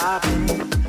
Vibing,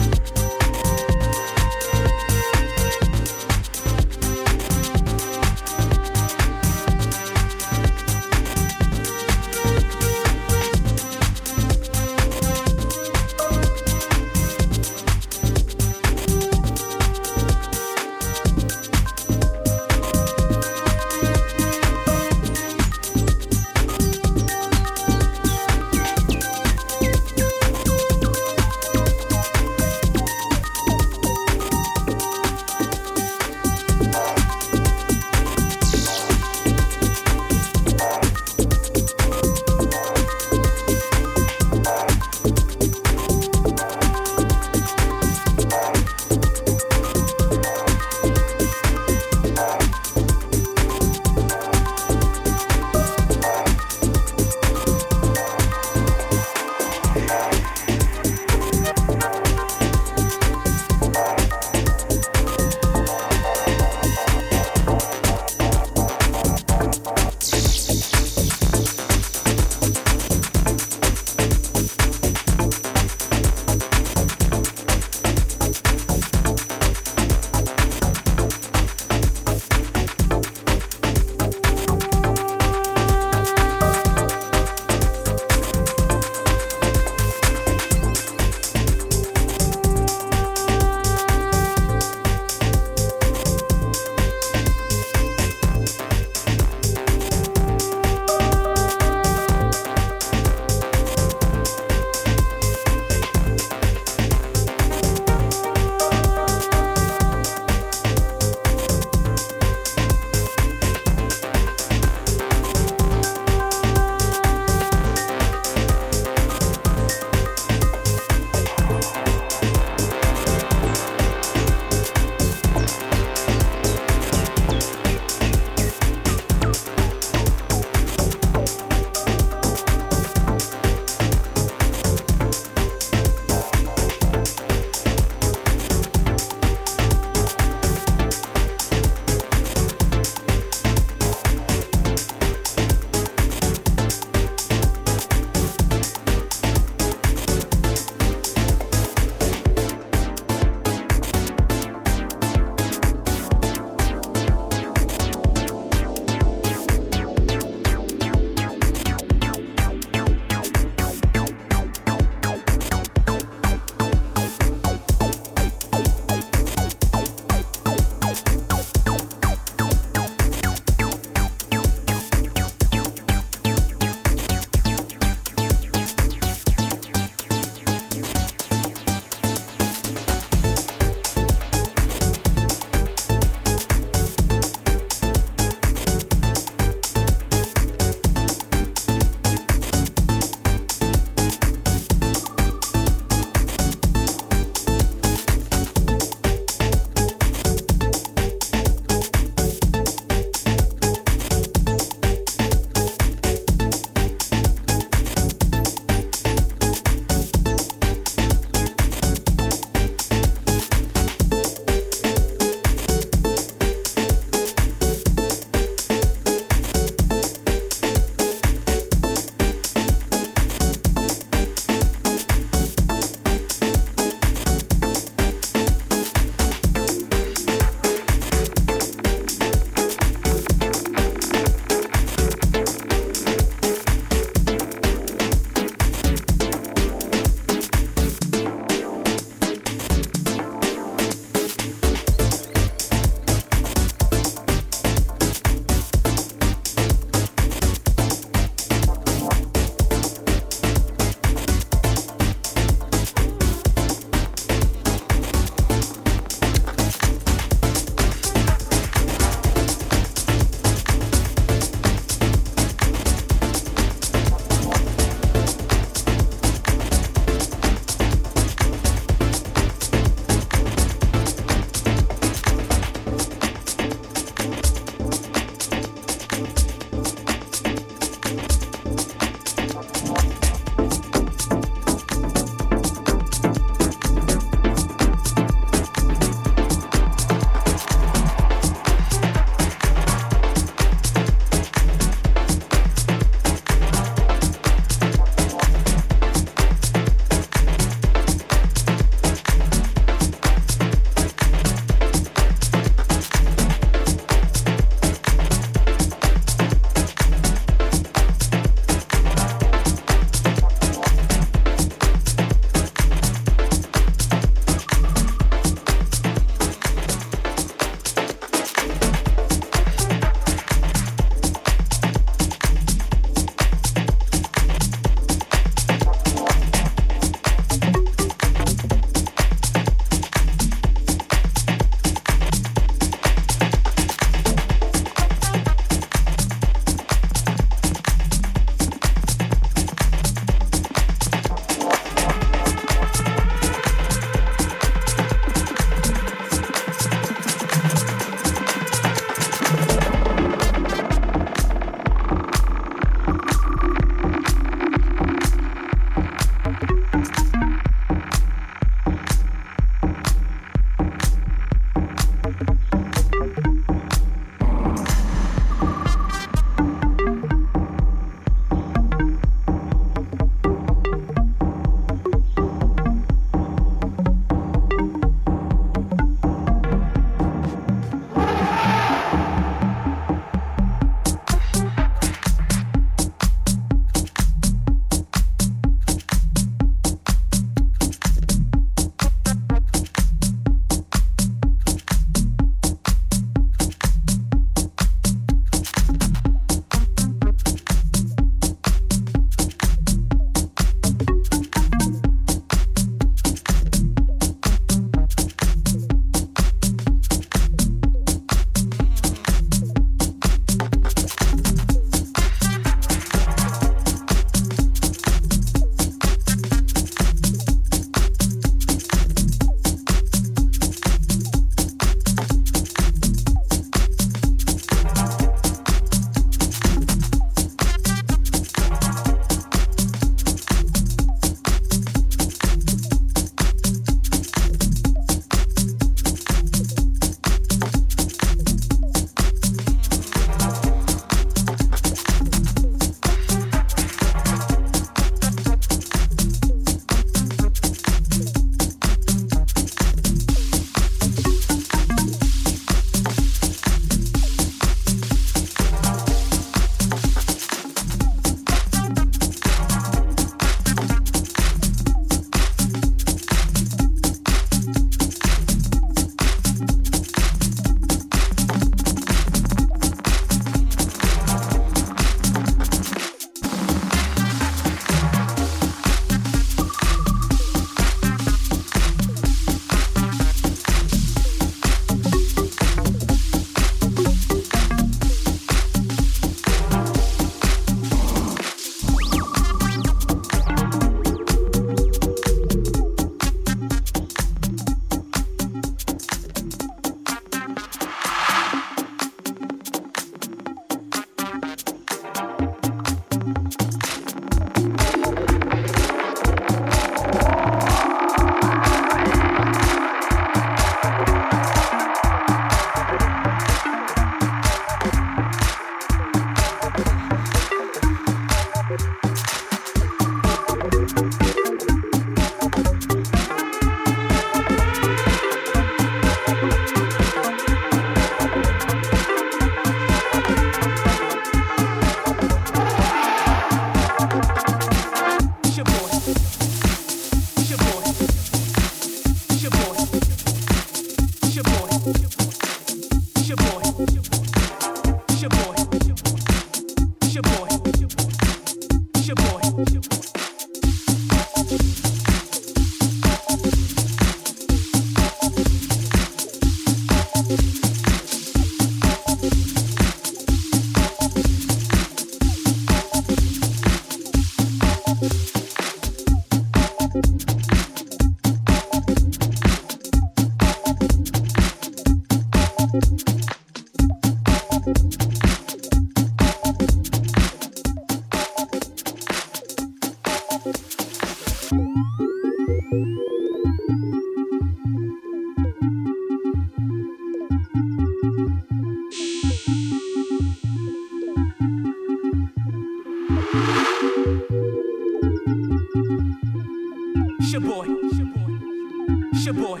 Shaboy.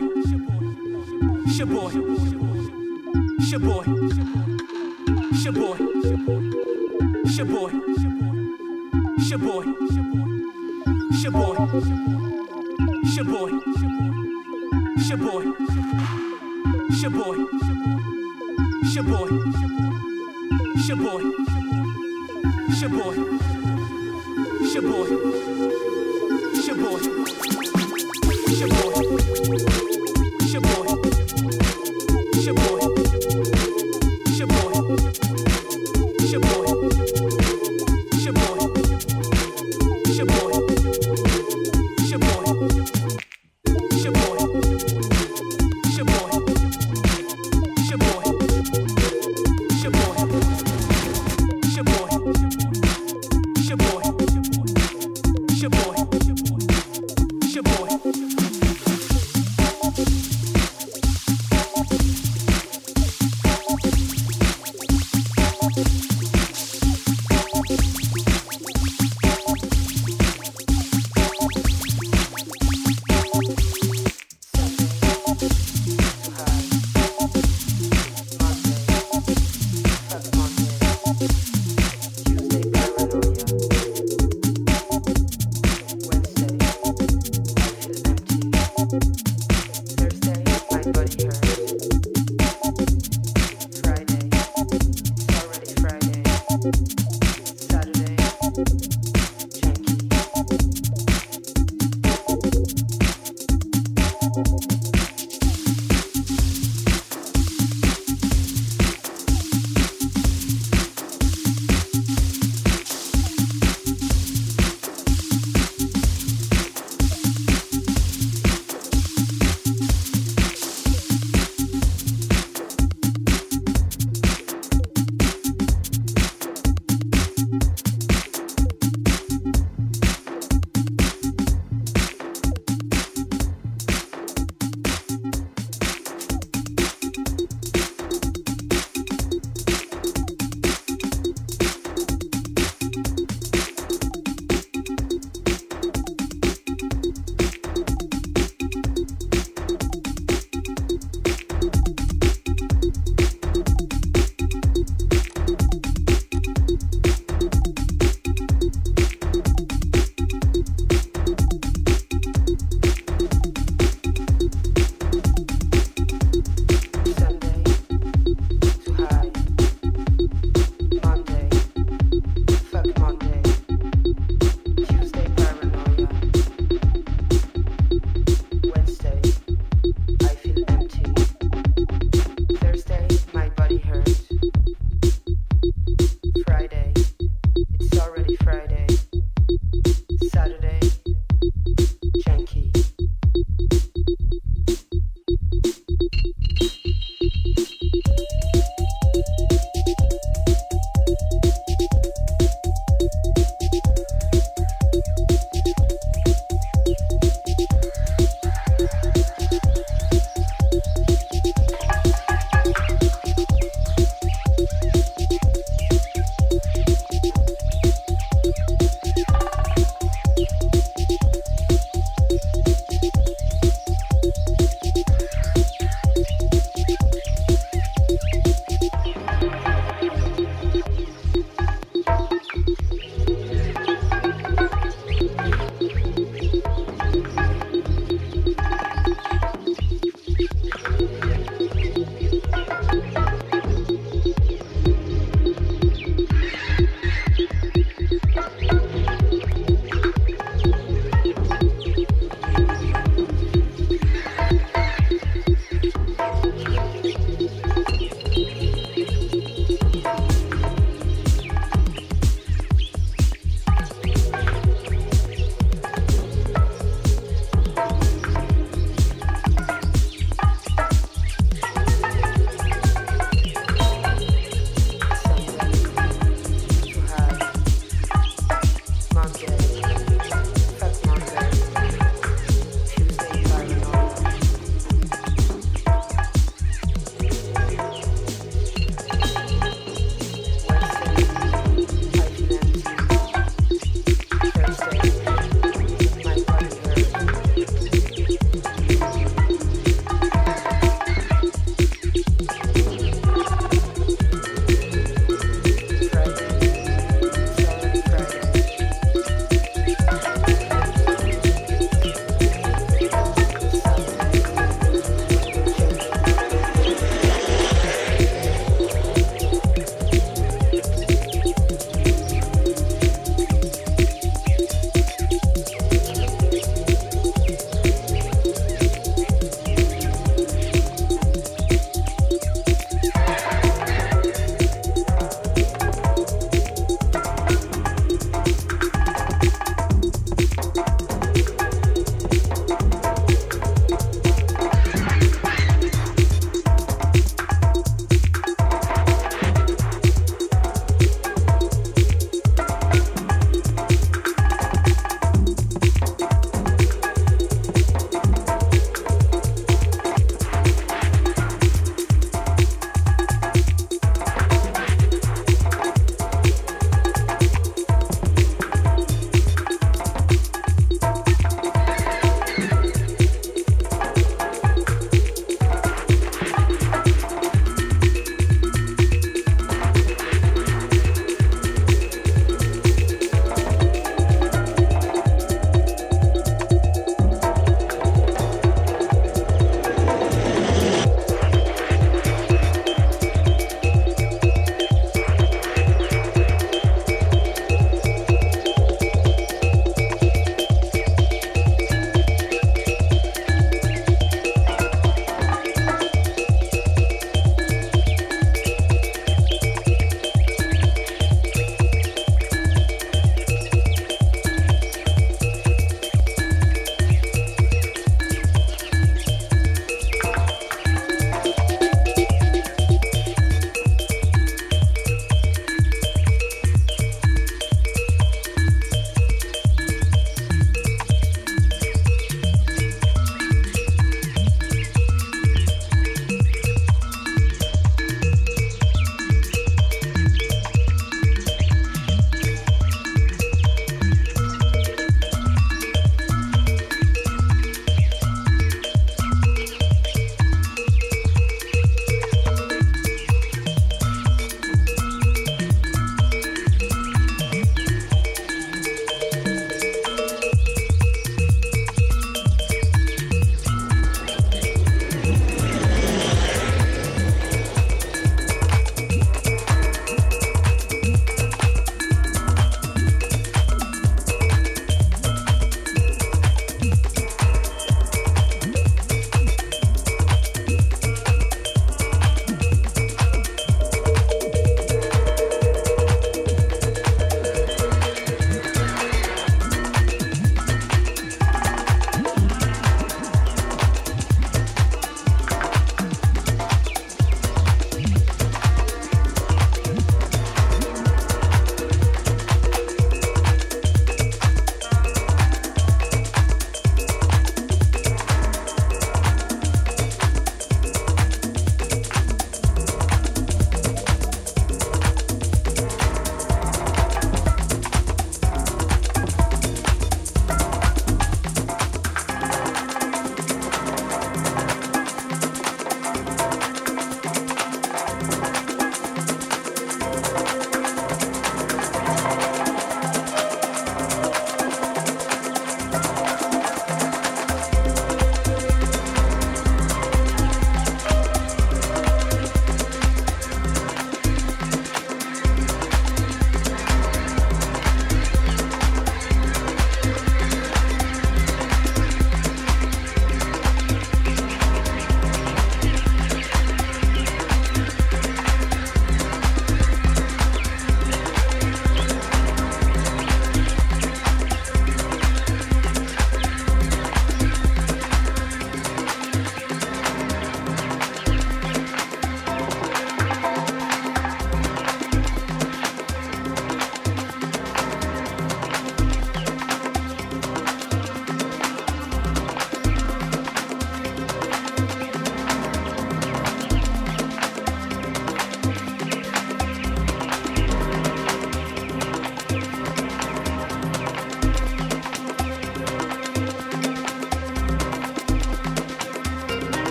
Shaboy. Shaboy. Shaboy. Shaboy. Shaboy. Shaboy. Shaboy. Shaboy. It's your boy. It's your boy. It's your boy.